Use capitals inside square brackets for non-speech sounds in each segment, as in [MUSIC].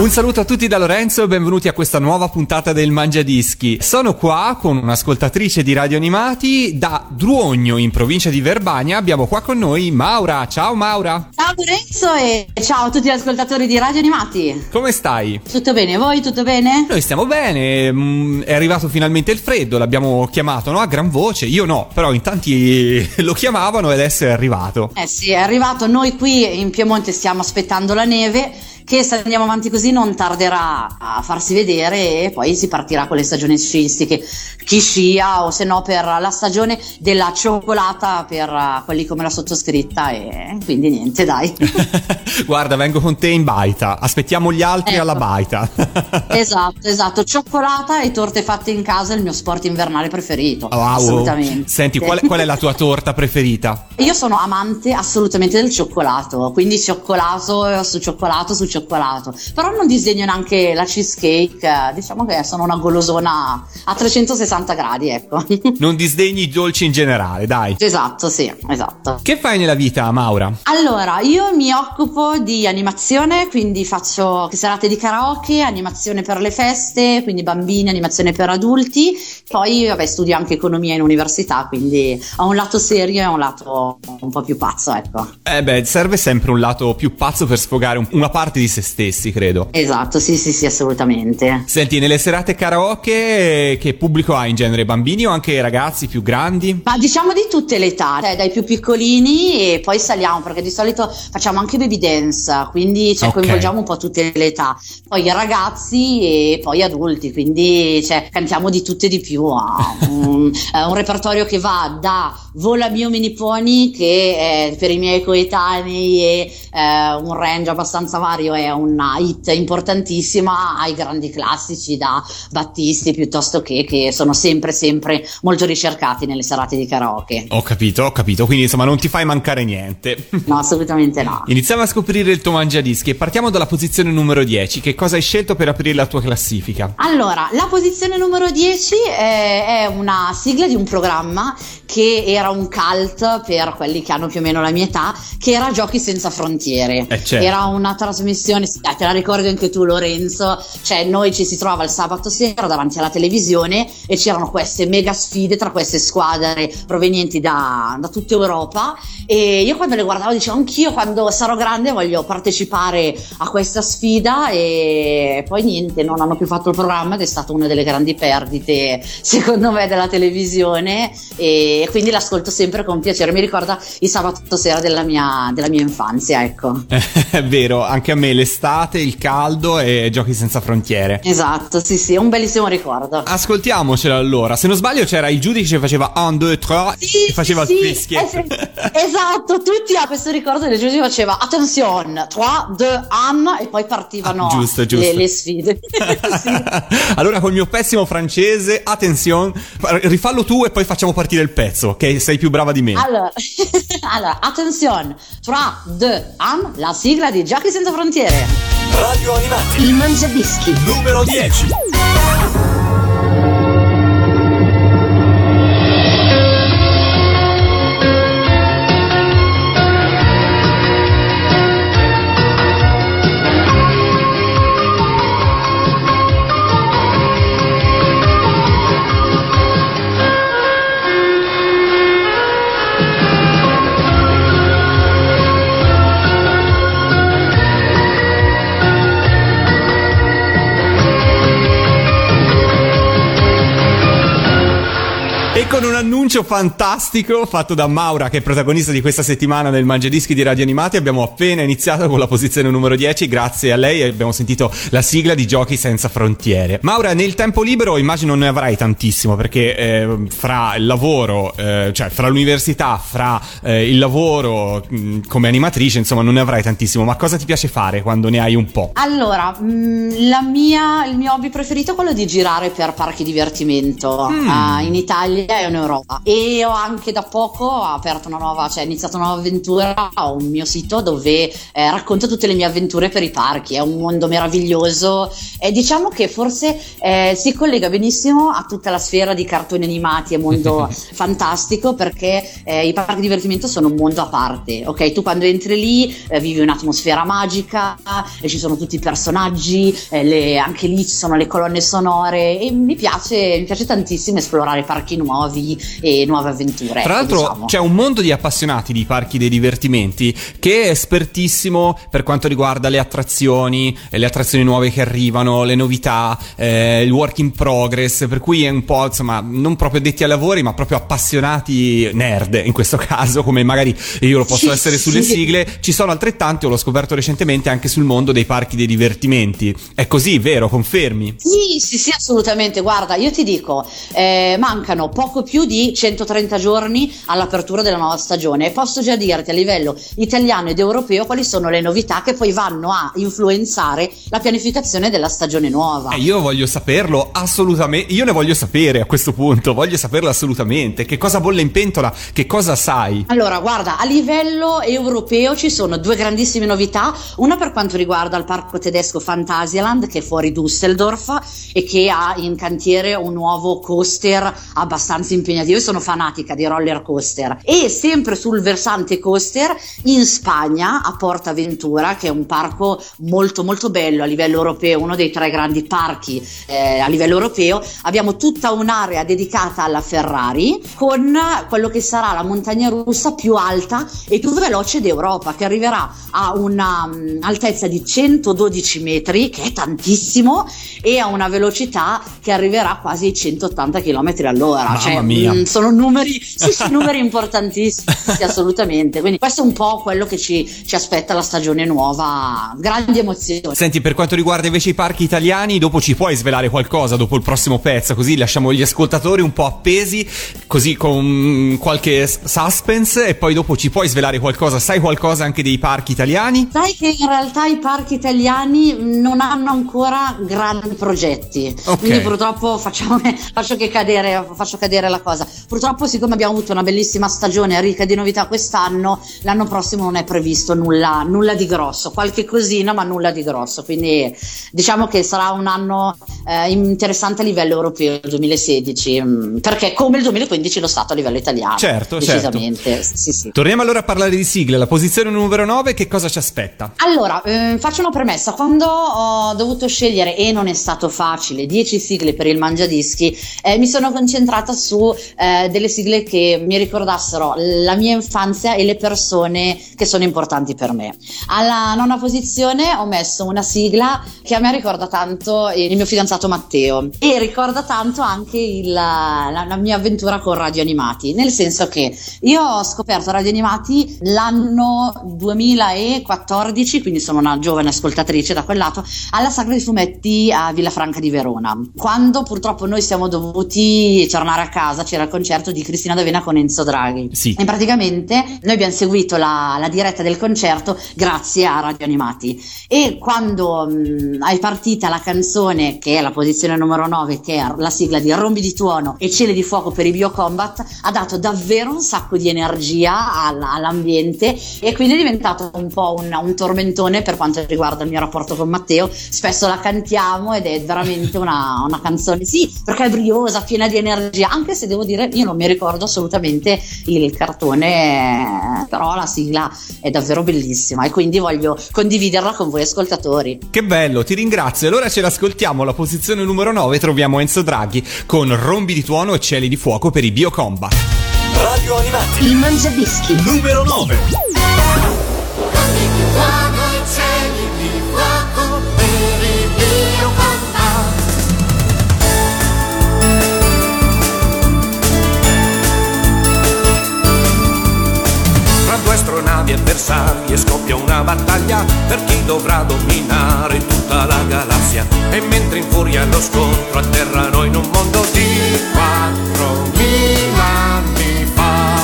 Un saluto a tutti da Lorenzo e benvenuti a questa nuova puntata del Mangiadischi. Sono qua con un'ascoltatrice di Radio Animati da Druogno in provincia di Verbania. Abbiamo qua con noi Maura. Ciao Maura. Ciao Lorenzo e ciao a tutti gli ascoltatori di Radio Animati. Come stai? Tutto bene? Voi tutto bene? Noi stiamo bene, mm, è arrivato finalmente il freddo, l'abbiamo chiamato no? a gran voce, io no, però in tanti [LAUGHS] lo chiamavano ed adesso è arrivato. Eh sì, è arrivato. Noi qui in Piemonte stiamo aspettando la neve che se andiamo avanti così non tarderà a farsi vedere e poi si partirà con le stagioni sciistiche, chi scia o se no per la stagione della cioccolata per uh, quelli come la sottoscritta e quindi niente dai. [LAUGHS] Guarda, vengo con te in baita, aspettiamo gli altri Ecco. alla baita. [LAUGHS] esatto, esatto, cioccolata e torte fatte in casa è il mio sport invernale preferito, Wow. assolutamente. Senti, qual, qual è la tua torta preferita? Io sono amante assolutamente del cioccolato, quindi cioccolato su cioccolato su cioccolato. Però non disegno neanche la cheesecake, eh, diciamo che sono una golosona a 360 gradi, ecco. [LAUGHS] Non disdegni i dolci in generale, dai. esatto, sì, esatto. Che fai nella vita, Maura? Allora, io mi occupo di animazione, quindi faccio serate di karaoke, animazione per le feste, quindi bambini, animazione per adulti. Poi, vabbè, studio anche economia in università, quindi ho un lato serio e un lato un po' più pazzo, ecco. Eh beh, serve sempre un lato più pazzo per sfogare un- una parte di se stessi, credo. Esatto, sì, sì, sì, assolutamente. Senti, nelle serate karaoke che pubblico hai in genere? Bambini o anche ragazzi più grandi? Ma diciamo di tutte le età, cioè dai più piccolini e poi saliamo perché di solito facciamo anche baby dance, quindi cioè, Ok. coinvolgiamo un po' tutte le età. Poi ragazzi e poi adulti, quindi cioè, cantiamo di tutte e di più. ha un, [LAUGHS] eh, un repertorio che va da Vola mio mini pony che è per i miei coetanei e eh, un range abbastanza vario è una hit importantissima ai grandi classici da Battisti piuttosto che che sono sempre sempre molto ricercati nelle serate di karaoke. Ho capito, ho capito, quindi insomma non ti fai mancare niente. No, assolutamente no. [LAUGHS] Iniziamo a scoprire il tuo mangiadischi e partiamo dalla posizione numero 10. Che cosa hai scelto per aprire la tua classifica? Allora, la posizione numero 10 è, è una sigla di un programma che era un cult per quelli che hanno più o meno la mia età, che era Giochi senza frontiere. Eh, certo. Era una trasmissione, sì, dai, te la ricordi anche tu Lorenzo, cioè noi ci si trovava il sabato sera davanti alla televisione e c'erano queste mega sfide tra queste squadre provenienti da, da tutta Europa. E io quando le guardavo dicevo anch'io quando sarò grande voglio partecipare a questa sfida. E poi niente, non hanno più fatto il programma ed è stata una delle grandi perdite secondo me della televisione. E quindi l'ascolto sempre con piacere, mi ricorda il sabato sera della mia, della mia infanzia, ecco. È [LAUGHS] vero, anche a me l'estate, il caldo e giochi senza frontiere. Esatto, sì sì, è un bellissimo ricordo. Ascoltiamocelo allora. Se non sbaglio c'era il giudice che faceva 1, 2, 3 Sì, e faceva sì, il sì, fischietto. eh, esatto, tutti a questo ricordo del giudice faceva attenzione, 3, 2, 1 e poi partivano Ah, giusto, giusto. Le, le sfide. [LAUGHS] Sì. allora col mio pessimo francese, attenzione, rifallo tu e poi facciamo partire il pezzo, che sei più brava di me. Allora, [LAUGHS] allora, attenzione, 3, 2, 1, la sigla di Giochi senza frontiere. Radio Animati. Il mangiadischi. Numero 10. Con un annuncio fantastico fatto da Maura, che è protagonista di questa settimana del Mangiadischi di Radio Animati. Abbiamo appena iniziato con la posizione numero 10. Grazie a lei abbiamo sentito la sigla di Giochi senza frontiere. Maura, nel tempo libero immagino ne avrai tantissimo perché eh, fra il lavoro, eh, cioè fra l'università, fra eh, il lavoro mh, come animatrice, insomma, non ne avrai tantissimo. Ma cosa ti piace fare quando ne hai un po'? Allora, mh, mia, il mio hobby preferito è quello di girare per parchi divertimento mm. uh, in Italia e in Europa. E ho anche da poco aperto una nuova, cioè iniziato una nuova avventura, ho un mio sito dove eh, racconto tutte le mie avventure per i parchi. È un mondo meraviglioso e diciamo che forse eh, si collega benissimo a tutta la sfera di cartoni animati e mondo [LAUGHS] fantastico perché eh, i parchi divertimento sono un mondo a parte. Ok, tu quando entri lì eh, vivi un'atmosfera magica e ci sono tutti i personaggi, eh, le, anche lì ci sono le colonne sonore e mi piace, mi piace tantissimo esplorare parchi nuovi e nuove avventure. Tra l'altro diciamo. c'è un mondo di appassionati di parchi dei divertimenti che è espertissimo per quanto riguarda le attrazioni, le attrazioni nuove che arrivano, le novità, eh, il work in progress, per cui è un po' insomma non proprio detti ai lavori ma proprio appassionati nerd in questo caso come magari io lo posso sì, essere sulle sì. sigle, ci sono altrettanti, l'ho scoperto recentemente anche sul mondo dei parchi dei divertimenti. È così, vero? Confermi? Sì, sì, sì, assolutamente. Guarda, io ti dico, eh, mancano poco più di 130 giorni all'apertura della nuova stagione e posso già dirti a livello italiano ed europeo quali sono le novità che poi vanno a influenzare la pianificazione della stagione nuova. Eh, io voglio saperlo assolutamente, io ne voglio sapere a questo punto, voglio saperlo assolutamente. Che cosa bolle in pentola? Che cosa sai? Allora, guarda, a livello europeo ci sono due grandissime novità, una per quanto riguarda il parco tedesco Phantasialand che è fuori Düsseldorf e che ha in cantiere un nuovo coaster abbastanza impegnativo. Io sono fanatica di roller coaster e sempre sul versante coaster in Spagna a Portaventura che è un parco molto molto bello a livello europeo, uno dei tre grandi parchi eh, a livello europeo, abbiamo tutta un'area dedicata alla Ferrari con quello che sarà la montagna russa più alta e più veloce d'Europa che arriverà a un'altezza um, di 112 metri che è tantissimo e a una velocità che arriverà quasi ai 180 km all'ora. Mamma cioè, mia. Mh, mm, sono numeri, sì, sì, [LAUGHS] numeri importantissimi, sì, assolutamente. Quindi questo è un po' quello che ci, ci aspetta la stagione nuova. Grandi emozioni. Senti, per quanto riguarda invece i parchi italiani, dopo ci puoi svelare qualcosa dopo il prossimo pezzo, così lasciamo gli ascoltatori un po' appesi, così con qualche suspense e poi dopo ci puoi svelare qualcosa. Sai qualcosa anche dei parchi italiani? Sai che in realtà i parchi italiani non hanno ancora grandi progetti. Okay. Quindi purtroppo facciamo, [LAUGHS] faccio, cadere, faccio cadere la cosa. Purtroppo, siccome abbiamo avuto una bellissima stagione ricca di novità quest'anno, l'anno prossimo non è previsto nulla, nulla di grosso, qualche cosina, ma nulla di grosso. Quindi diciamo che sarà un anno eh, interessante a livello europeo il 2016, mm, perché come il 2015 lo stato a livello italiano. Certo, certo. decisamente. Certo. Sì, sì. Torniamo allora a parlare di sigle. La posizione numero 9, che cosa ci aspetta? Allora, eh, faccio una premessa. Quando ho dovuto scegliere, e non è stato facile, 10 sigle per il Mangiadischi, eh, mi sono concentrata su eh, delle sigle che mi ricordassero la mia infanzia e le persone che sono importanti per me. Alla nona posizione ho messo una sigla che a me ricorda tanto il mio fidanzato Matteo e ricorda tanto anche il, la, la mia avventura con Radio Animati, nel senso che io ho scoperto Radio Animati l'anno 2014, quindi sono una giovane ascoltatrice da quel lato, alla Sagra dei Fumetti a Villafranca di Verona. Quando purtroppo noi siamo dovuti tornare a casa, c'era il concerto di Cristina D'Avena con Enzo Draghi. Sì. E praticamente noi abbiamo seguito la, la diretta del concerto grazie a Radio Animati. E quando mh, è partita la canzone, che è la posizione numero 9, che è la sigla di Rombi di Tuono e Cieli di Fuoco per i Biocombat, ha dato davvero un sacco di energia all'ambiente e quindi è diventato un po' un, un tormentone per quanto riguarda il mio rapporto con Matteo. Spesso la cantiamo ed è veramente una, una, canzone, sì, perché è briosa, piena di energia, anche se devo dire io non mi ricordo assolutamente il cartone, però la sigla è davvero bellissima e quindi voglio condividerla con voi ascoltatori. Che bello, ti ringrazio. Allora ce l'ascoltiamo, la posizione numero 9 troviamo Enzo Draghi con Rombi di tuono e cieli di fuoco per i Biocombat. Radio Animati. Il Mangiadischi. Numero 9. Scoppia una battaglia per chi dovrà dominare tutta la galassia. E mentre in furia lo scontro atterrano in un mondo di 4.000 anni fa.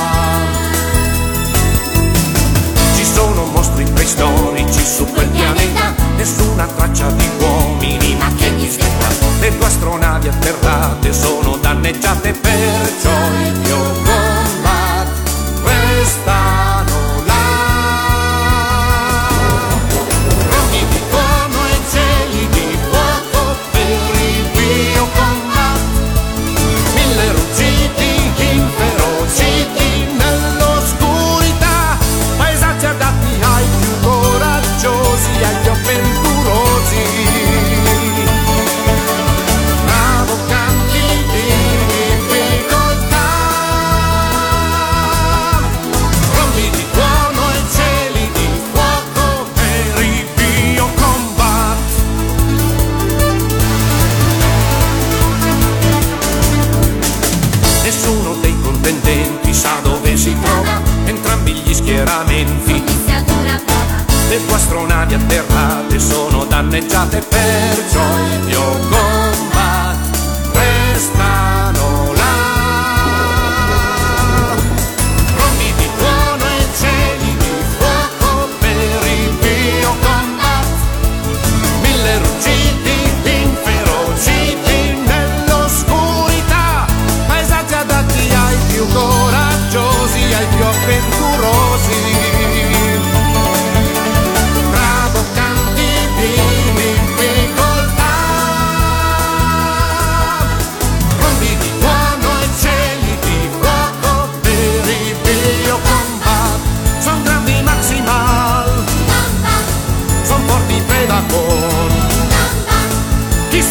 Ci sono mostri preistorici su quel pianeta, nessuna traccia di uomini, macchine stella. Le tue astronavi atterrate sono danneggiate, perciò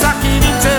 Chissà chi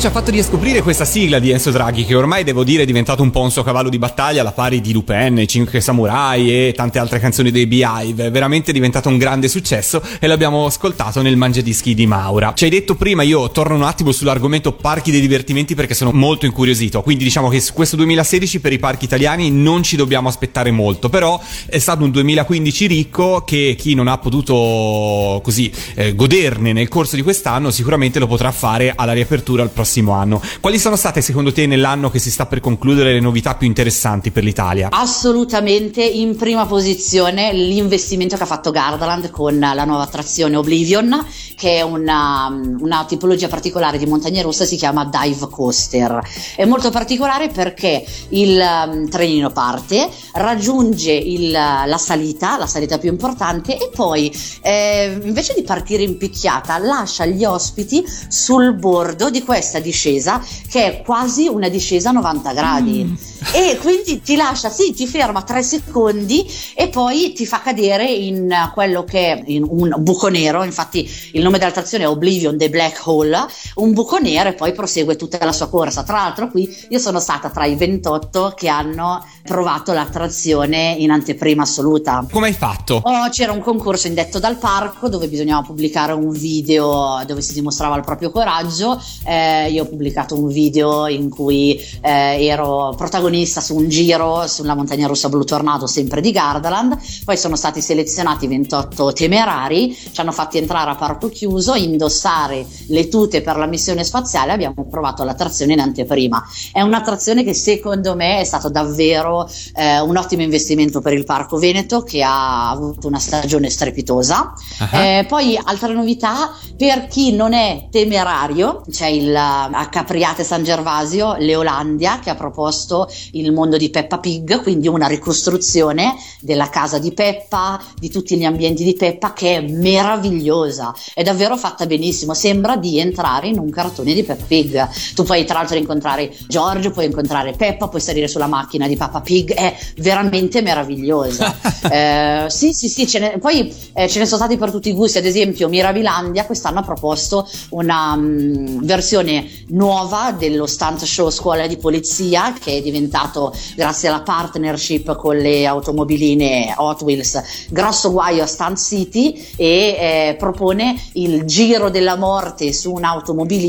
ci ha fatto riscoprire questa sigla di Enzo Draghi che ormai devo dire è diventato un po' un suo cavallo di battaglia alla pari di Lupin, i Cinque Samurai e tante altre canzoni dei Beehive. È veramente diventato un grande successo e l'abbiamo ascoltato nel Mangiadischi di Maura. Ci hai detto prima, io torno un attimo sull'argomento parchi dei divertimenti perché sono molto incuriosito. Quindi diciamo che su questo 2016 per i parchi italiani non ci dobbiamo aspettare molto, però è stato un 2015 ricco che chi non ha potuto così eh, goderne nel corso di quest'anno sicuramente lo potrà fare alla riapertura il prossimo anno. Quali sono state secondo te nell'anno che si sta per concludere le novità più interessanti per l'Italia? Assolutamente in prima posizione l'investimento che ha fatto Gardaland con la nuova attrazione Oblivion, che è una, una tipologia particolare di montagna russa, si chiama Dive Coaster. È molto particolare perché il um, trenino parte, raggiunge il- la salita, la salita più importante, e poi eh, invece di partire in picchiata lascia gli ospiti sul bordo di questa discesa che è quasi una discesa a 90 gradi e quindi ti lascia, sì, ti ferma tre secondi e poi ti fa cadere in quello che è in un buco nero, infatti il nome dell'attrazione è Oblivion The Black Hole, un buco nero e poi prosegue tutta la sua corsa. Tra l'altro qui io sono stata tra i 28 che hanno provato l'attrazione in anteprima assoluta. Come hai fatto? Oh, c'era un concorso indetto dal parco dove bisognava pubblicare un video dove si dimostrava il proprio coraggio. Eh, io ho pubblicato un video in cui eh, ero protagonista su un giro sulla montagna russa Blue Tornado, sempre di Gardaland. Poi sono stati selezionati 28 temerari, ci hanno fatti entrare a parco chiuso, indossare le tute per la missione spaziale. Abbiamo provato l'attrazione in anteprima. È un'attrazione che secondo me è stato davvero eh, un ottimo investimento per il Parco Veneto che ha avuto una stagione strepitosa. Ah. Eh, poi altra novità, per chi non è temerario, c'è il, a, Capriate San Gervasio, l'Eolandia, che ha proposto il mondo di Peppa Pig, quindi una ricostruzione della casa di Peppa, di tutti gli ambienti di Peppa, che è meravigliosa, è davvero fatta benissimo, sembra di entrare in un cartone di Peppa Pig. Tu puoi tra l'altro incontrare Giorgio, puoi incontrare Peppa, puoi salire sulla macchina di Peppa Pig, è veramente meravigliosa. [LAUGHS] eh, sì, sì, sì, ne, poi eh, ce ne sono stati per tutti i gusti, ad esempio Mirabilandia quest'anno ha proposto una um, versione nuova dello stunt show Scuola di Polizia che è diventato grazie alla partnership con le automobiline Hot Wheels grosso guaio a Stunt City e eh, propone il giro della morte su,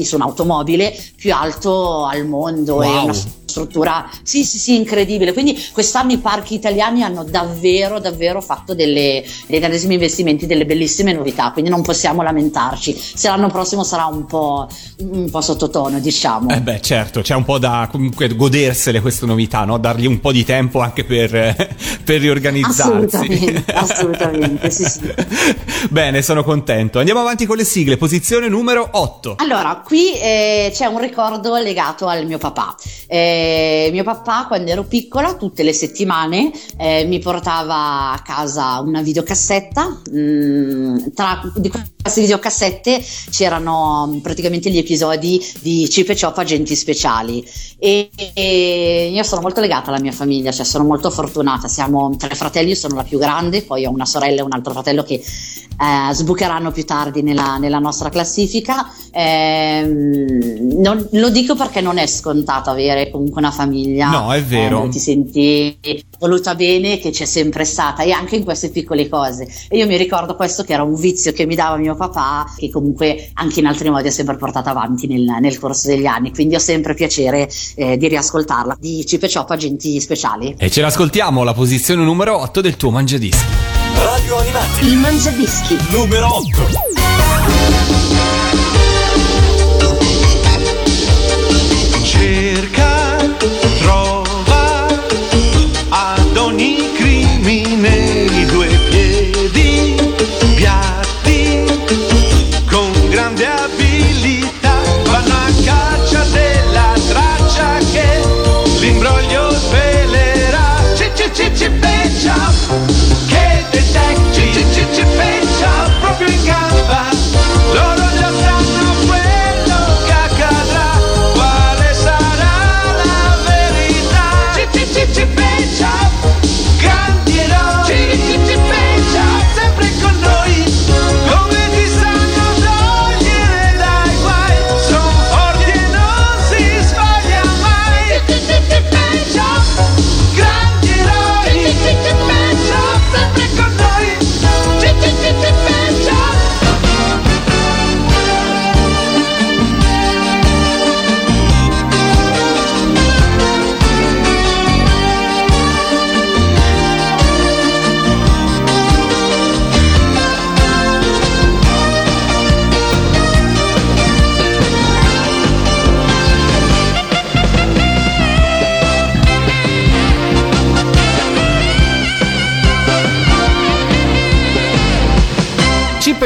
su un'automobile più alto al mondo wow. Struttura. Sì sì sì incredibile. Quindi quest'anno i parchi italiani hanno davvero davvero fatto delle, dei grandissimi investimenti delle bellissime novità quindi non possiamo lamentarci. Se l'anno prossimo sarà un po', un po sottotono diciamo. Eh beh certo c'è un po' da comunque godersele queste novità no? dargli un po' di tempo anche per, [LAUGHS] per riorganizzarsi. Assolutamente [LAUGHS] assolutamente sì sì. Bene sono contento. Andiamo avanti con le sigle. Posizione numero 8 allora qui eh, c'è un ricordo legato al mio papà. Eh, eh, mio papà quando ero piccola tutte le settimane eh, mi portava a casa una videocassetta. Mh, mm, tra di queste videocassette c'erano praticamente gli episodi di Chip e Chop Agenti Speciali. E, e, io sono molto legata alla mia famiglia cioè sono molto fortunata. Siamo tre fratelli io sono la più grande poi ho una sorella e un altro fratello che eh, sbucheranno più tardi nella, nella nostra classifica. Eh, non, lo dico perché non è scontato avere comunque una famiglia. No, è vero. Eh, ti senti voluta bene, che c'è sempre stata e anche in queste piccole cose. E io mi ricordo questo che era un vizio che mi dava mio papà, che comunque anche in altri modi ha sempre portato avanti nel, nel corso degli anni. Quindi ho sempre piacere eh, di riascoltarla. Di Cipe Chop Agenti Speciali. E ce l'ascoltiamo, la posizione numero 8 del tuo Mangiadischi. Radio Animati. Il Mangiadischi. Numero 8.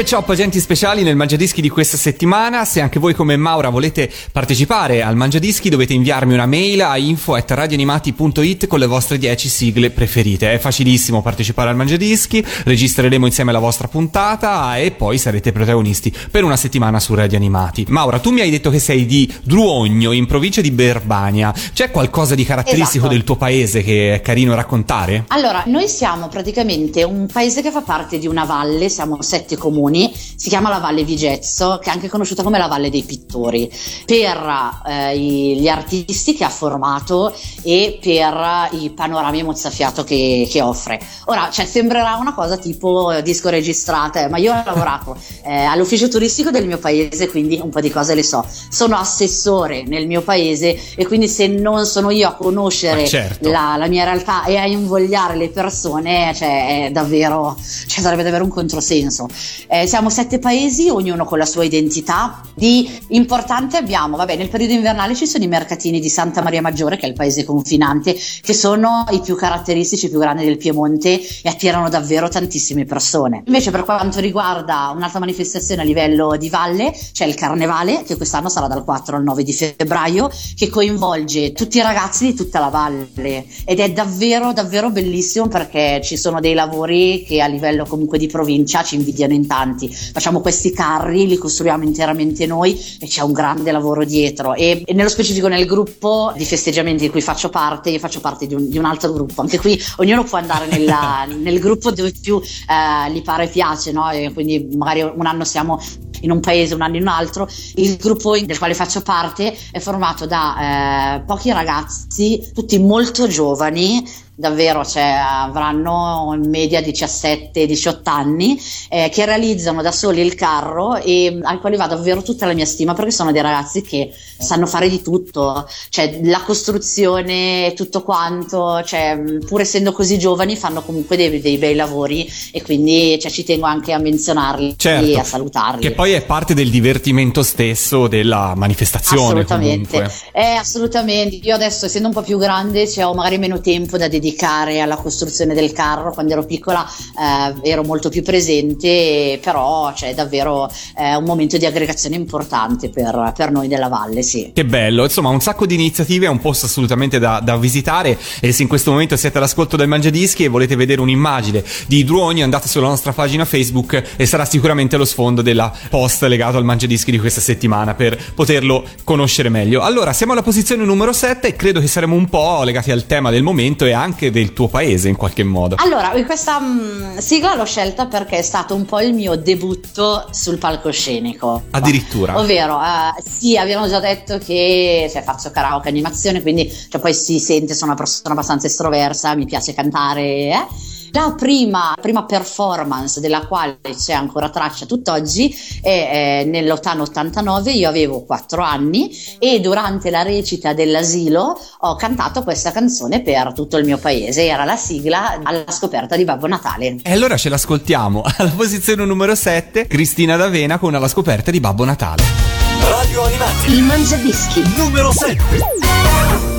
Chop Agenti Speciali nel Mangiadischi di questa settimana. Se anche voi come Maura volete partecipare al Mangiadischi dovete inviarmi una mail a info.radioanimati.it con le vostre 10 sigle preferite. È facilissimo partecipare al Mangiadischi, registreremo insieme la vostra puntata e poi sarete protagonisti per una settimana su Radio Animati. Maura, tu mi hai detto che sei di Druogno, in provincia di Verbania. C'è qualcosa di caratteristico Esatto. del tuo paese che è carino raccontare? Allora, noi siamo praticamente un paese che fa parte di una valle, siamo sette comuni, si chiama la Valle Vigezzo, che è anche conosciuta come la Valle dei Pittori, per eh, gli artisti che ha formato e per i panorami mozzafiato che, che offre. Ora, cioè, sembrerà una cosa tipo eh, disco registrata, eh, ma io ho lavorato [LAUGHS] eh, all'ufficio turistico del mio paese, quindi un po' di cose le so. Sono assessore nel mio paese e quindi se non sono io a conoscere certo. la, la mia realtà e a invogliare le persone, cioè, è davvero, cioè, sarebbe davvero un controsenso. Eh, siamo sette paesi, ognuno con la sua identità. Di importante abbiamo, vabbè, nel periodo invernale ci sono i mercatini di Santa Maria Maggiore, che è il paese confinante, che sono i più caratteristici, i più grandi del Piemonte e attirano davvero tantissime persone. Invece per quanto riguarda un'altra manifestazione a livello di valle, c'è il Carnevale, che quest'anno sarà dal 4 al 9 di febbraio, che coinvolge tutti i ragazzi di tutta la valle ed è davvero, davvero bellissimo perché ci sono dei lavori che a livello comunque di provincia ci invidiano in tanti. Facciamo questi carri, li costruiamo interamente noi e c'è un grande lavoro dietro. E, e nello specifico nel gruppo di festeggiamenti di cui faccio parte, io faccio parte di un, di un altro gruppo. Anche qui ognuno può andare nella, [LAUGHS] nel gruppo dove più eh, gli pare e piace, no? E quindi magari un anno siamo in un paese, un anno in un altro. Il gruppo del quale faccio parte è formato da eh, pochi ragazzi, tutti molto giovani, davvero cioè, avranno in media 17-18 anni eh, che realizzano da soli il carro e ai quali va davvero tutta la mia stima perché sono dei ragazzi che sanno fare di tutto. Cioè la costruzione tutto quanto cioè, pur essendo così giovani fanno comunque dei, dei bei lavori e quindi cioè, ci tengo anche a menzionarli certo, e a salutarli. Che poi è parte del divertimento stesso della manifestazione assolutamente. Eh, assolutamente. Io adesso essendo un po' più grande cioè, ho magari meno tempo da dedicare dedicare alla costruzione del carro. Quando ero piccola eh, ero molto più presente, però c'è davvero eh, un momento di aggregazione importante per, per, noi della valle. Sì. Che bello, insomma, un sacco di iniziative, è un posto assolutamente da, da, visitare. E se in questo momento siete all'ascolto del Mangiadischi e volete vedere un'immagine di Druogno, andate sulla nostra pagina Facebook e sarà sicuramente lo sfondo della post legato al Mangiadischi di questa settimana per poterlo conoscere meglio. Allora, siamo alla posizione numero 7 e credo che saremo un po' legati al tema del momento e anche anche del tuo paese in qualche modo. Allora, questa mh, mm, sigla l'ho scelta perché è stato un po' il mio debutto sul palcoscenico. Addirittura. Ovvero, uh, sì, abbiamo già detto che cioè, faccio karaoke animazione, quindi cioè, poi si sente, sono una persona abbastanza estroversa, mi piace cantare, eh? La prima, prima, performance della quale c'è ancora traccia tutt'oggi è eh, nell'80-89, io avevo 4 anni e durante la recita dell'asilo ho cantato questa canzone per tutto il mio paese, era la sigla alla scoperta di Babbo Natale. E allora ce l'ascoltiamo, [LAUGHS] alla posizione numero 7, Cristina D'Avena con Alla scoperta di Babbo Natale. Radio Animati. Il Mangiadischi. Numero 7.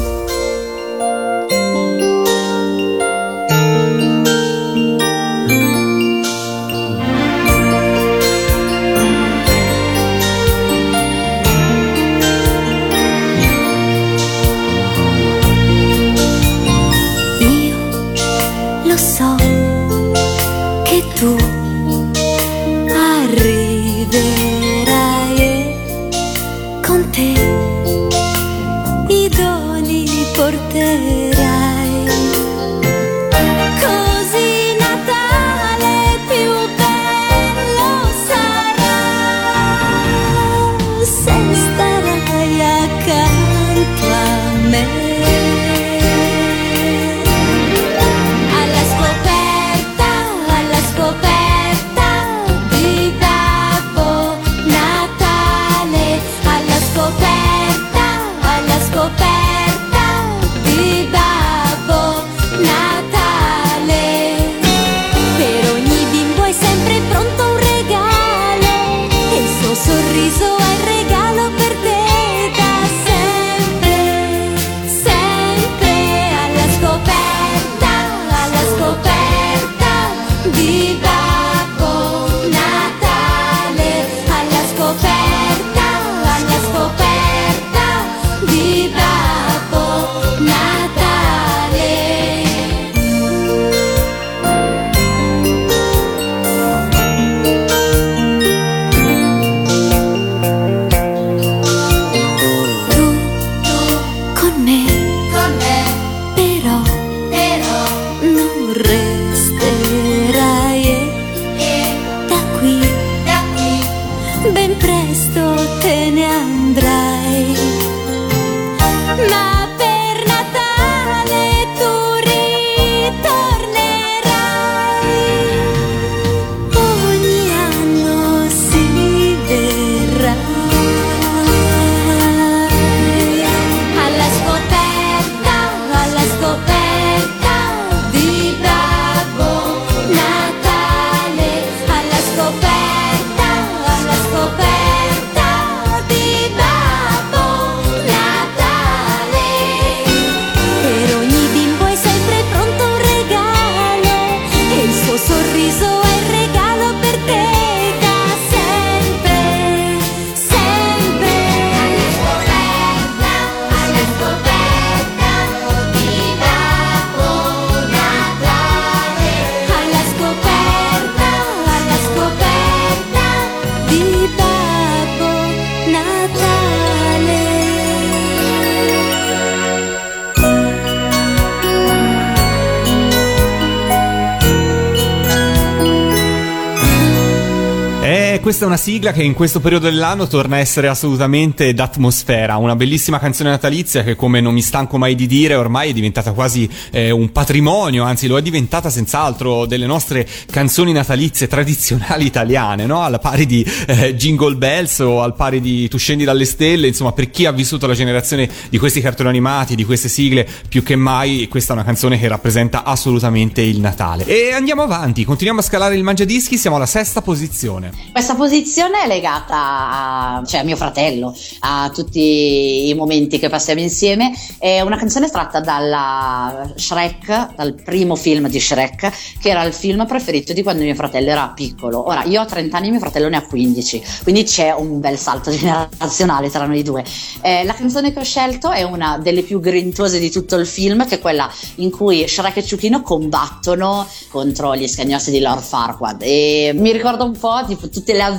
Questa è una sigla che in questo periodo dell'anno torna a essere assolutamente d'atmosfera, una bellissima canzone natalizia che come non mi stanco mai di dire ormai è diventata quasi eh, un patrimonio, anzi lo è diventata senz'altro delle nostre canzoni natalizie tradizionali italiane, no? Alla pari di eh, Jingle Bells o al pari di Tu scendi dalle stelle, insomma per chi ha vissuto la generazione di questi cartoni animati, di queste sigle, più che mai questa è una canzone che rappresenta assolutamente il Natale. E andiamo avanti, continuiamo a scalare il mangiadischi, siamo alla sesta posizione. Questa posizione è legata a, cioè, a mio fratello, a tutti i momenti che passiamo insieme. È una canzone tratta dalla Shrek, dal primo film di Shrek, che era il film preferito di quando mio fratello era piccolo. Ora, io ho 30 anni, mio fratello ne ha 15, quindi c'è un bel salto [LAUGHS] generazionale tra noi due. Eh, la canzone che ho scelto è una delle più grintose di tutto il film, che è quella in cui Shrek e Ciuchino combattono contro gli scagnossi di Lord Farquaad. E mi ricordo un po' tipo, tutte le avventure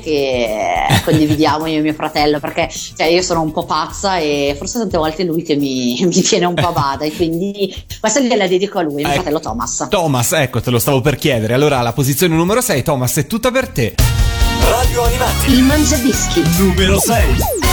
che condividiamo io e mio fratello, perché cioè, io sono un po' pazza e forse tante volte è lui che mi, [LAUGHS] mi tiene un po' a bada. e quindi questa gliela dedico a lui, mio Eh, fratello Thomas. Thomas, ecco, te lo stavo per chiedere. Allora, la posizione numero 6, Thomas, è tutta per te. Radio Animati. Il mangiadischi. Numero 6.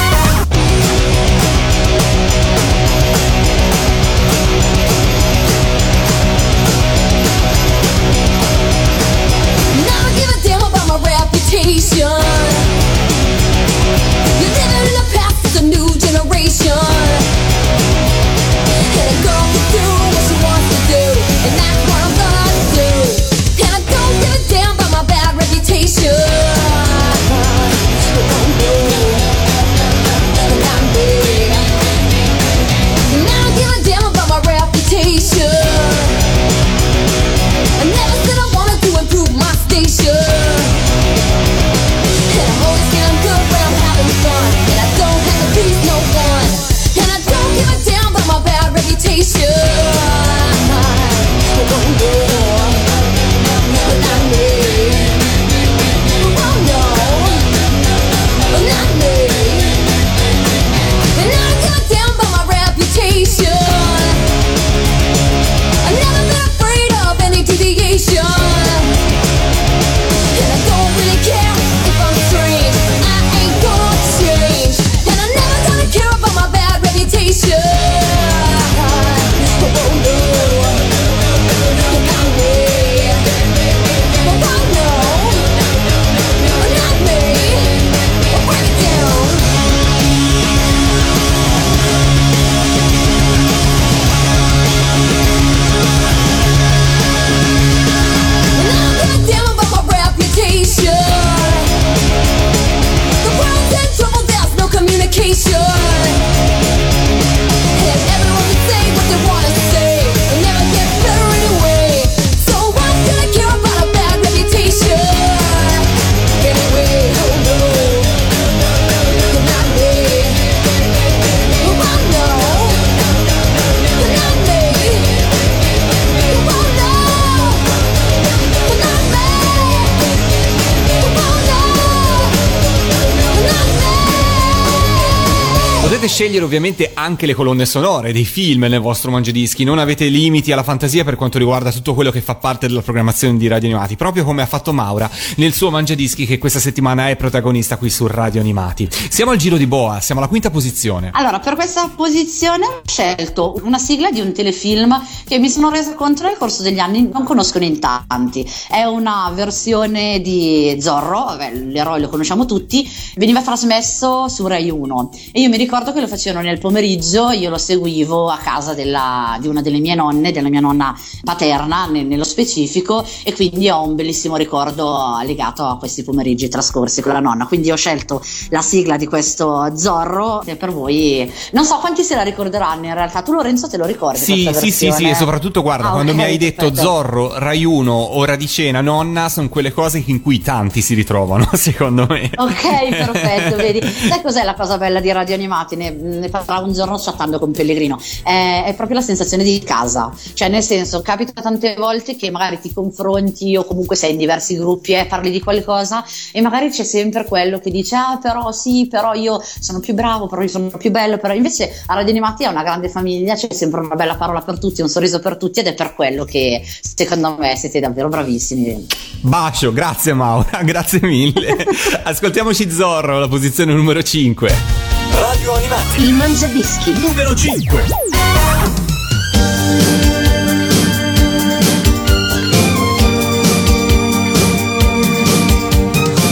Potete scegliere ovviamente anche le colonne sonore dei film nel vostro mangiadischi, non avete limiti alla fantasia per quanto riguarda tutto quello che fa parte della programmazione di Radio Animati, proprio come ha fatto Maura nel suo mangiadischi che questa settimana è protagonista qui su Radio Animati. Siamo al giro di boa, siamo alla quinta posizione. Allora, per questa posizione ho scelto una sigla di un telefilm che mi sono resa conto nel corso degli anni non conoscono in tanti. È una versione di Zorro, vabbè, l'eroe lo conosciamo tutti, veniva trasmesso su Rai 1 e io mi ricordo che lo facevano nel pomeriggio, io lo seguivo a casa della- di una delle mie nonne, della mia nonna paterna ne- nello specifico e quindi ho un bellissimo ricordo legato a questi pomeriggi trascorsi con la nonna. Quindi ho scelto la sigla di questo Zorro che per voi non so quanti se la ricorderanno in realtà. Tu Lorenzo te lo ricordi? Sì, sì, sì, sì, e soprattutto guarda, Ah, quando ok, mi hai detto perfetto. Zorro, Rai 1, ora di cena, nonna, sono quelle cose in cui tanti si ritrovano, [LAUGHS] secondo me. Ok, perfetto, vedi. [LAUGHS] Sai cos'è la cosa bella di Radio Animati? Ne ne, ne parlavo un giorno chattando con Pellegrino, è, è proprio la sensazione di casa, cioè nel senso capita tante volte che magari ti confronti o comunque sei in diversi gruppi e parli di qualcosa e magari c'è sempre quello che dice ah però sì, però io sono più bravo, però io sono più bello, però invece a Radio Animati è una grande famiglia, c'è sempre una bella parola per tutti, un sorriso per tutti ed è per quello che secondo me siete davvero bravissimi. Bacio, grazie Maura, [LAUGHS] grazie mille. Ascoltiamoci Zorro, la posizione numero 5. Radio Animati. Il mangiadischi. Numero 5.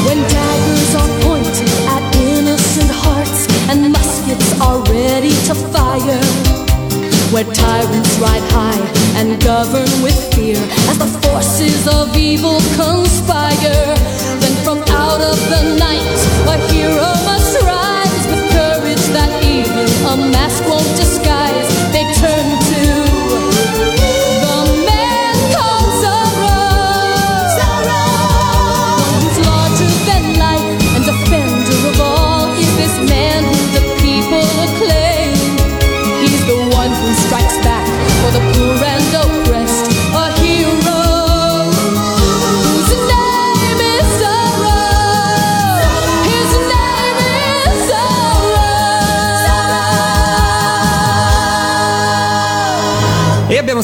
When daggers are pointed at innocent hearts and muskets are ready to fire. Where tyrants ride high and govern with fear as the forces of evil conspire.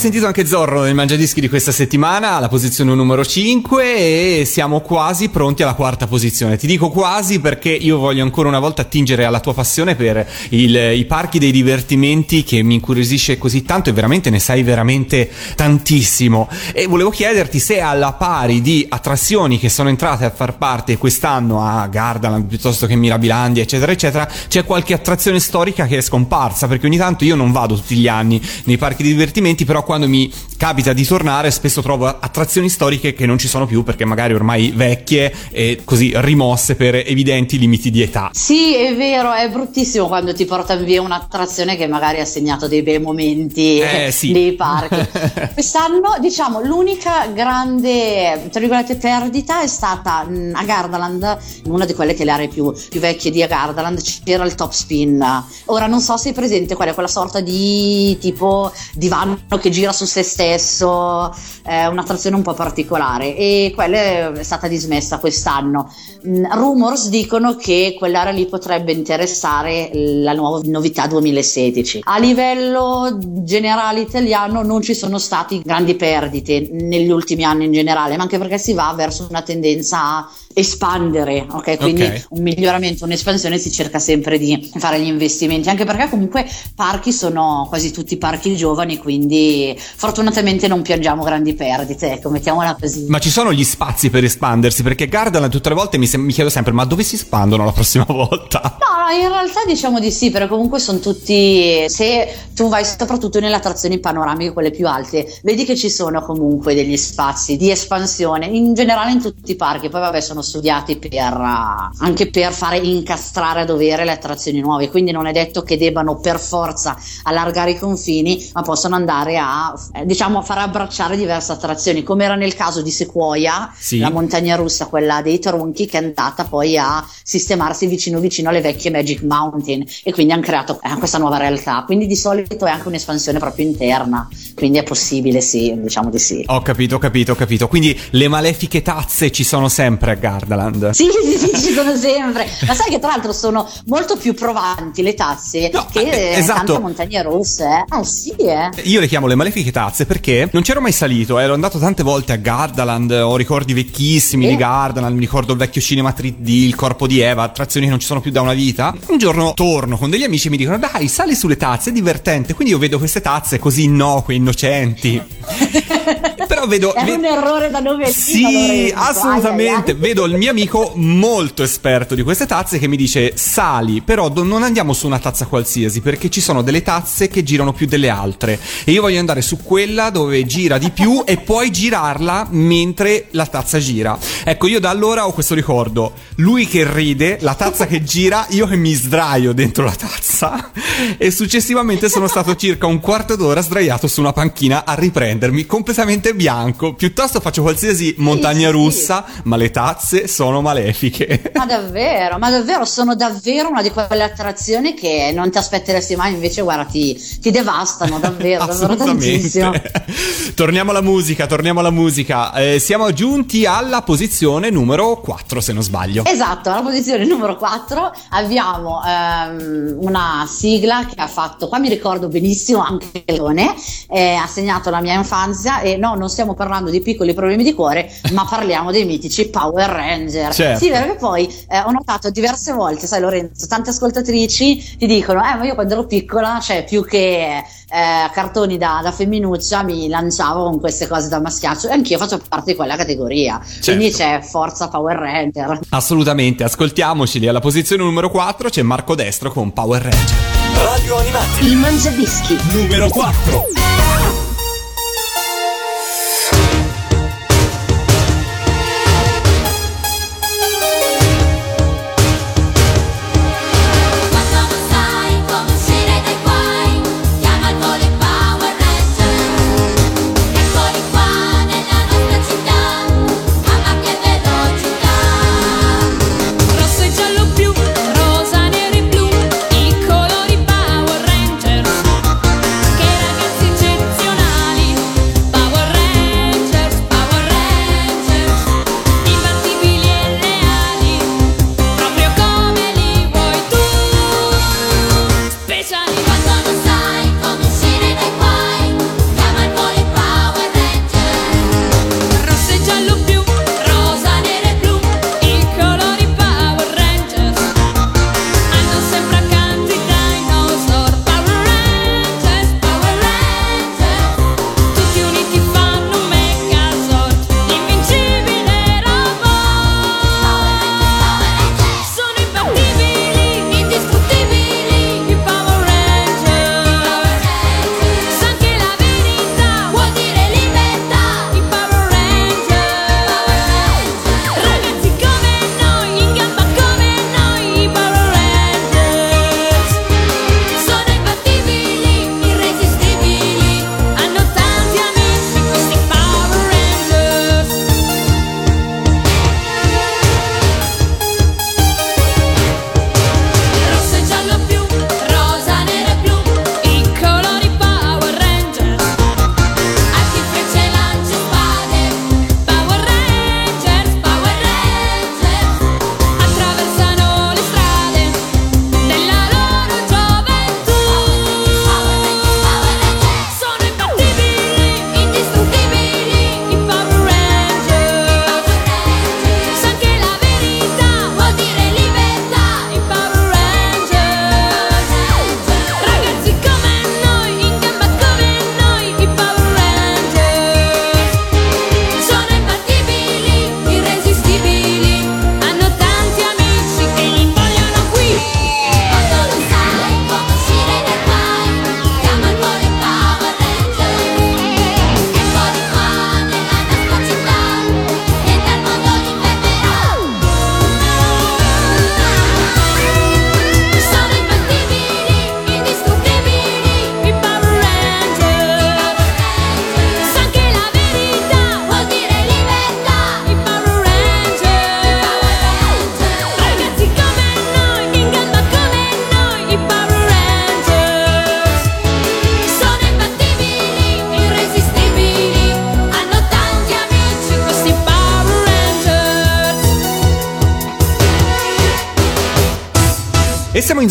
Sentito anche Zorro nel Mangiadischi di questa settimana, alla posizione numero 5 e siamo quasi pronti alla quarta posizione. Ti dico quasi perché io voglio ancora una volta attingere alla tua passione per il- i parchi dei divertimenti che mi incuriosisce così tanto e veramente ne sai veramente tantissimo. E volevo chiederti se alla pari di attrazioni che sono entrate a far parte quest'anno a Gardaland piuttosto che Mirabilandia eccetera eccetera, c'è qualche attrazione storica che è scomparsa perché ogni tanto io non vado tutti gli anni nei parchi di divertimenti, però quando mi capita di tornare spesso trovo attrazioni storiche che non ci sono più perché magari ormai vecchie e così rimosse per evidenti limiti di età. Sì, è vero, è bruttissimo quando ti portano via un'attrazione che magari ha segnato dei bei momenti Eh, sì. nei parchi. [LAUGHS] Quest'anno, diciamo, l'unica grande, tra virgolette, perdita è stata mh, a Gardaland, una di quelle che è le aree più, più vecchie di Gardaland, c'era il top spin. Ora non so se è presente qual è quella sorta di tipo divano che gira su se stesso, è un'attrazione un po' particolare e quella è stata dismessa quest'anno. Rumors dicono che quell'area lì potrebbe interessare la nuova novità 2016. A livello generale italiano non ci sono stati grandi perdite negli ultimi anni in generale, ma anche perché si va verso una tendenza a espandere, ok? Quindi Ok. un miglioramento, un'espansione si cerca sempre di fare gli investimenti, anche perché comunque parchi sono quasi tutti parchi giovani, quindi fortunatamente non piangiamo grandi perdite, ecco, mettiamola così. Ma ci sono gli spazi per espandersi perché Gardaland tutte le volte mi, sem- mi chiedo sempre ma dove si espandono la prossima [LAUGHS] volta? No, no, in realtà diciamo di sì, perché comunque sono tutti. Se tu vai soprattutto nelle attrazioni panoramiche, quelle più alte, vedi che ci sono comunque degli spazi di espansione, in generale in tutti i parchi. Poi, vabbè, sono studiati per anche per fare incastrare a dovere le attrazioni nuove. Quindi non è detto che debbano per forza allargare i confini, ma possono andare a eh, diciamo far abbracciare diverse attrazioni, come era nel caso di Sequoia, Sì. la montagna russa, quella dei tronchi, che andata poi a sistemarsi vicino vicino alle vecchie Magic Mountain e quindi hanno creato eh, questa nuova realtà. Quindi di solito è anche un'espansione proprio interna, quindi è possibile, sì, diciamo di sì. Ho capito, ho capito, ho capito. Quindi le malefiche tazze ci sono sempre a Gardaland. Sì, [LAUGHS] sì, sì, ci sono sempre. Ma sai che tra l'altro sono molto più provanti le tazze No, che eh, eh, esatto. tante montagne rosse. Eh, Eh, sì, eh. Io le chiamo le malefiche tazze perché non c'ero mai salito, ero andato tante volte a Gardaland, ho ricordi vecchissimi di Sì. Gardaland, mi ricordo il vecchio cinema 3D, il corpo di Eva, attrazioni che non ci sono più da una vita. Un giorno torno con degli amici e mi dicono dai sali sulle tazze, è divertente, quindi io vedo queste tazze così innocue, innocenti. [LAUGHS] Però vedo... È ve- un errore da novellino. Sì, Lorenzo. assolutamente. Ai, ai, ai. Vedo il mio amico molto esperto di queste tazze che mi dice: Sali, però do- non andiamo su una tazza qualsiasi perché ci sono delle tazze che girano più delle altre. E io voglio andare su quella dove gira di più e puoi girarla mentre la tazza gira. Ecco, io da allora ho questo ricordo: lui che ride, la tazza che gira, io che mi sdraio dentro la tazza. E successivamente sono stato circa un quarto d'ora sdraiato su una panchina a riprendermi completamente bianco piuttosto faccio qualsiasi montagna sì, russa, ma le tazze sono malefiche. Ma davvero, ma davvero, sono davvero una di quelle attrazioni che non ti aspetteresti mai, invece guarda ti, ti devastano davvero, [LAUGHS] davvero tantissimo. torniamo alla musica, torniamo alla musica. Eh, siamo giunti alla posizione numero 4 se non sbaglio. Esatto, alla posizione numero 4 abbiamo ehm, una sigla che ha fatto, qua mi ricordo benissimo anche Leone, eh, ha segnato la mia infanzia e no, non stiamo parlando di piccoli problemi di cuore, [LAUGHS] ma parliamo dei mitici Power Ranger. Certo. Sì, vero che poi eh, ho notato diverse volte, sai Lorenzo, tante ascoltatrici ti dicono, eh ma io quando ero piccola, cioè più che eh, cartoni da, da, femminuccia mi lanciavo con queste cose da maschiaccio e anch'io faccio parte di quella categoria. Certo. Quindi c'è Forza Power Ranger. Assolutamente, ascoltiamoceli. Alla posizione numero 4 c'è Marco Destro con Power Ranger. Radio Animati. Il Mangiadischi. Numero 4.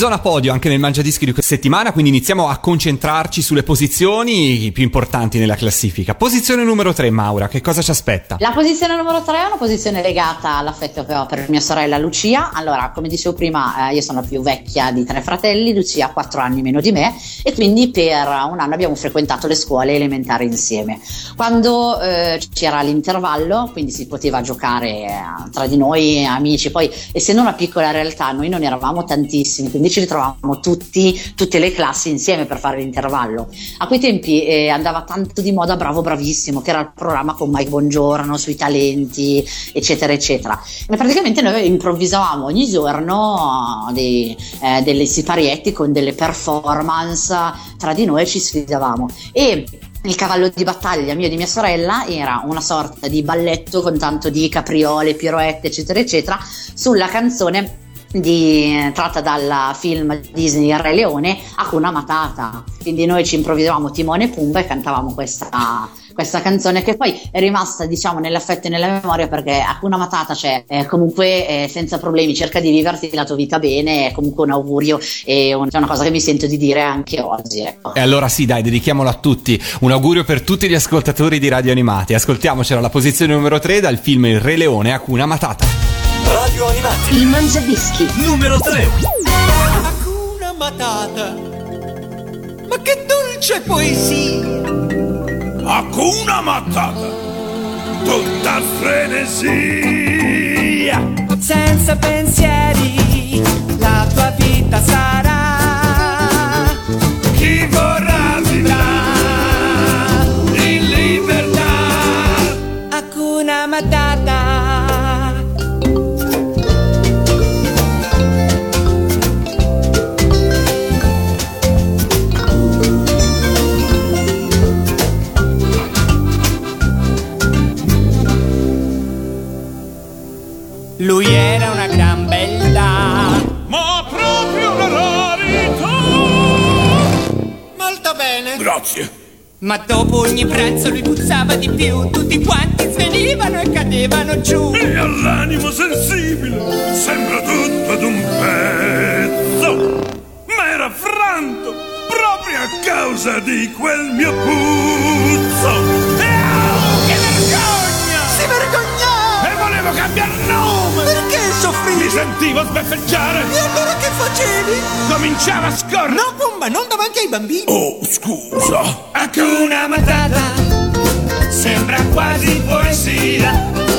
Zona podio anche nel Mangiadischi di questa settimana, quindi iniziamo a concentrarci sulle posizioni più importanti nella classifica. Posizione numero 3, Maura, che cosa ci aspetta? La posizione numero 3 è una posizione legata all'affetto che ho per mia sorella Lucia. Allora, come dicevo prima, eh, io sono la più vecchia di tre fratelli, Lucia ha 4 anni meno di me e quindi per un anno abbiamo frequentato le scuole elementari insieme. Quando eh, c'era l'intervallo, quindi si poteva giocare eh, tra di noi, amici, poi essendo una piccola realtà noi non eravamo tantissimi, quindi ci ritrovavamo tutti, tutte le classi insieme per fare l'intervallo. A quei tempi eh, andava tanto di moda Bravo Bravissimo, che era il programma con Mike Bongiorno sui talenti, eccetera, eccetera. E praticamente noi improvvisavamo ogni giorno uh, dei, eh, delle siparietti con delle performance tra di noi e ci sfidavamo. E il cavallo di battaglia mio e di mia sorella era una sorta di balletto con tanto di capriole, piroette, eccetera, eccetera, sulla canzone di- tratta dal film Disney Il Re Leone Hakuna Matata. Quindi noi ci improvvisavamo Timone e Pumba e cantavamo questa, questa canzone che poi è rimasta diciamo nell'affetto e nella memoria perché Hakuna Matata cioè eh, comunque eh, senza problemi cerca di viverti la tua vita bene è comunque un augurio e un- è una cosa che mi sento di dire anche oggi ecco. E allora sì, dai, dedichiamolo a tutti. Un augurio per tutti gli ascoltatori di Radio Animati. Ascoltiamocela alla posizione numero 3 dal film Il Re Leone Hakuna Matata. Radio Animati. Il mangiadischi Numero 3. Hakuna Matata. Ma che dolce poesia! Hakuna Matata, tutta frenesia. Senza pensieri, Ma dopo ogni pranzo lui puzzava di più. Tutti quanti svenivano e cadevano giù. E all'animo sensibile sembra tutto ad un pezzo. Ma era franto proprio a causa di quel mio puzzo. E oh, che vergogna! Si vergognava! E volevo cambiare nome! Perché Mi soffrivi? sentivo sbeffeggiare! E allora che facevi? Cominciava a scorrere! No, Pumba, non davanti ai bambini. Oh, scusa! Hakuna Matata sembra quasi poesia.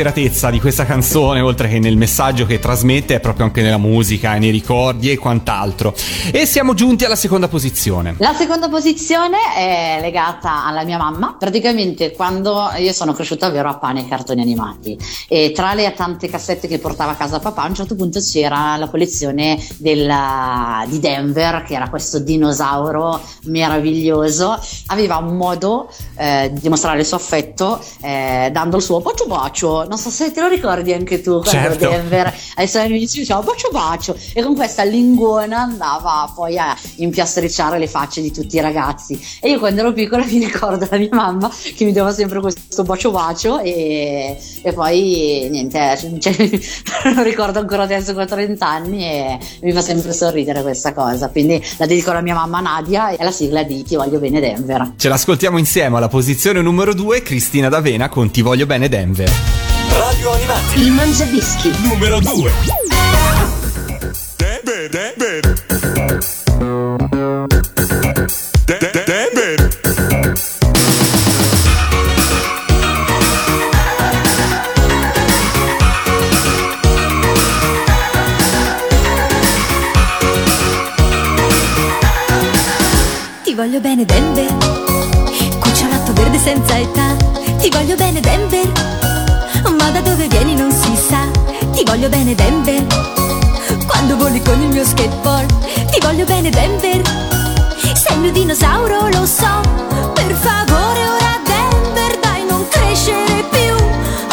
Spensieratezza di questa canzone, oltre che nel messaggio che trasmette, è proprio anche nella musica, nei ricordi e quant'altro. E siamo giunti alla seconda posizione. La seconda posizione è legata alla mia mamma. Praticamente quando io sono cresciuta vero a pane e cartoni animati e tra le tante cassette che portava a casa papà a un certo punto c'era la collezione della- di Denver che era questo dinosauro meraviglioso. Aveva un modo eh, di dimostrare il suo affetto eh, dando il suo bacio bacio. Non so se te lo ricordi anche tu quando Certo. Denver ai suoi amici diceva bacio bacio e con questa linguona andava poi a impiastricciare le facce di tutti i ragazzi e io quando ero piccola mi ricordo la mia mamma che mi dava sempre questo bacio bacio e, e poi niente cioè, [LAUGHS] lo ricordo ancora adesso che ho 30 anni e mi fa sempre sorridere questa cosa quindi la dedico alla mia mamma Nadia e la sigla di Ti voglio bene Denver Ce l'ascoltiamo insieme alla posizione numero 2, Cristina D'Avena con Ti voglio bene Denver. Radio Animati. Il Mangiadischi. Numero 2. Ti voglio bene Denver, cucciolotto verde senza età. Ti voglio bene Denver, da dove vieni non si sa. Ti voglio bene Denver, quando voli con il mio skateboard. Ti voglio bene Denver, sei il mio dinosauro lo so. Per favore ora Denver, dai non crescere più,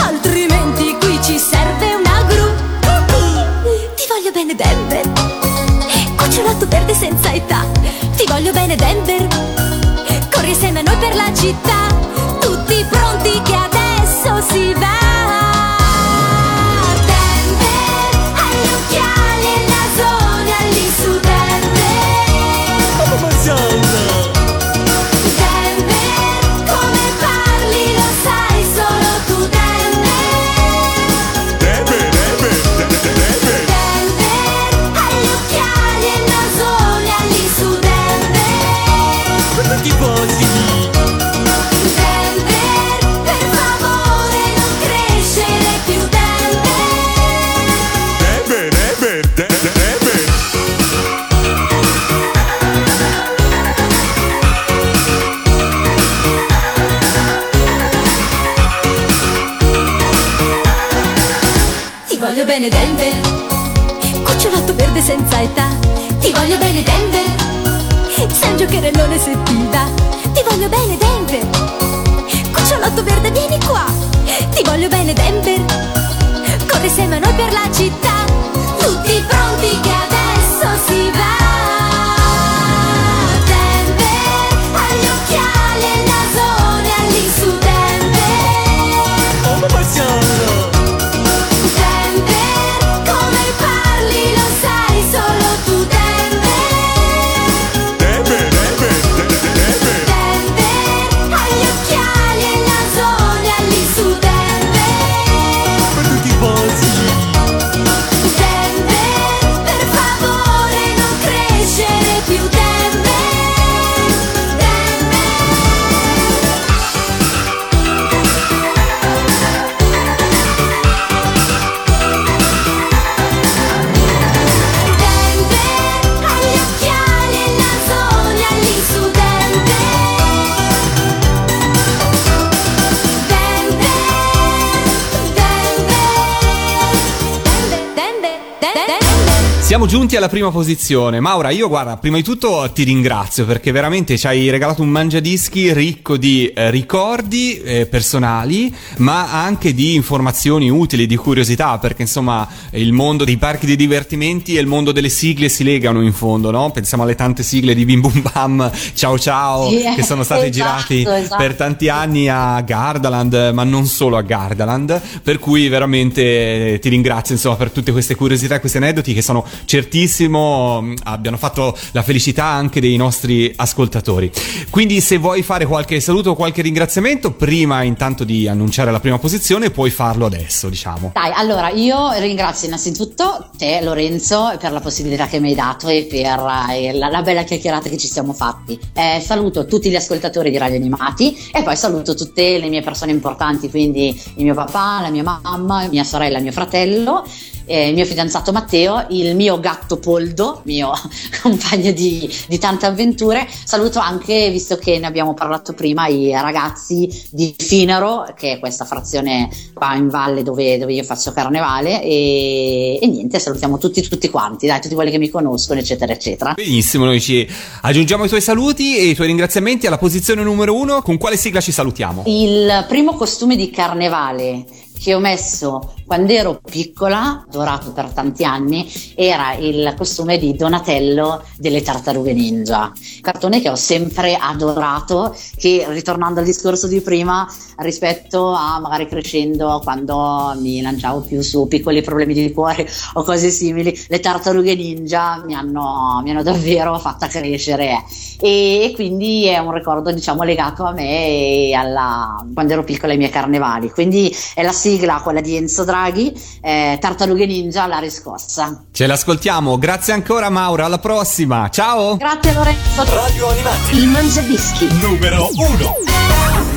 altrimenti qui ci serve una gru. Ti voglio bene Denver, cucciolotto verde senza età. Ti voglio bene Denver, corri insieme a noi per la città. Tutti pronti che adesso si va. Senza età. Ti voglio bene Denver, sei un giocherellone se ti dà. Ti voglio bene Denver, cucciolotto verde vieni qua. Ti voglio bene Denver, Siamo giunti alla prima posizione. Maura, io guarda, prima di tutto ti ringrazio perché veramente ci hai regalato un mangiadischi ricco di eh, ricordi eh, personali, ma anche di informazioni utili, di curiosità, perché insomma il mondo dei parchi di divertimenti e il mondo delle sigle si legano in fondo, no? Pensiamo alle tante sigle di Bim Bum Bam, Ciao Ciao, Sì, che sono state esatto, girati esatto. per tanti anni a Gardaland, ma non solo a Gardaland, per cui veramente eh, ti ringrazio insomma per tutte queste curiosità e questi aneddoti che sono certissimo mh, abbiano fatto la felicità anche dei nostri ascoltatori. Quindi se vuoi fare qualche saluto o qualche ringraziamento, prima intanto di annunciare la prima posizione, puoi farlo adesso, diciamo. Dai, allora io ringrazio innanzitutto te Lorenzo per la possibilità che mi hai dato e per eh, la, la bella chiacchierata che ci siamo fatti. Eh, saluto tutti gli ascoltatori di Radio Animati e poi saluto tutte le mie persone importanti, quindi il mio papà, la mia mamma, mia sorella, mio fratello. Eh, il mio fidanzato Matteo, il mio gatto Poldo, mio [LAUGHS] compagno di, di tante avventure. Saluto anche, visto che ne abbiamo parlato prima, i ragazzi di Finaro, che è questa frazione qua in valle dove, dove io faccio carnevale. E, e niente, salutiamo tutti, tutti quanti, dai, tutti quelli che mi conoscono, eccetera, eccetera. Benissimo, noi ci aggiungiamo i tuoi saluti e i tuoi ringraziamenti alla posizione numero uno. Con quale sigla ci salutiamo? Il primo costume di carnevale che ho messo quando ero piccola, dorato per tanti anni, era il costume di Donatello delle Tartarughe Ninja, cartone che ho sempre adorato, che ritornando al discorso di prima, rispetto a magari crescendo quando mi lanciavo più su piccoli problemi di cuore o cose simili, le Tartarughe Ninja mi hanno, mi hanno davvero fatta crescere e quindi è un ricordo diciamo legato a me e alla, quando ero piccola ai miei carnevali. Quindi è la sigla, quella di Enzo Draghi Draghi, eh, Tartarughe Ninja la riscossa. Ce l'ascoltiamo, grazie ancora Maura, alla prossima, ciao! Grazie Lorenzo! Radio Animati, il mangiadischi numero uno!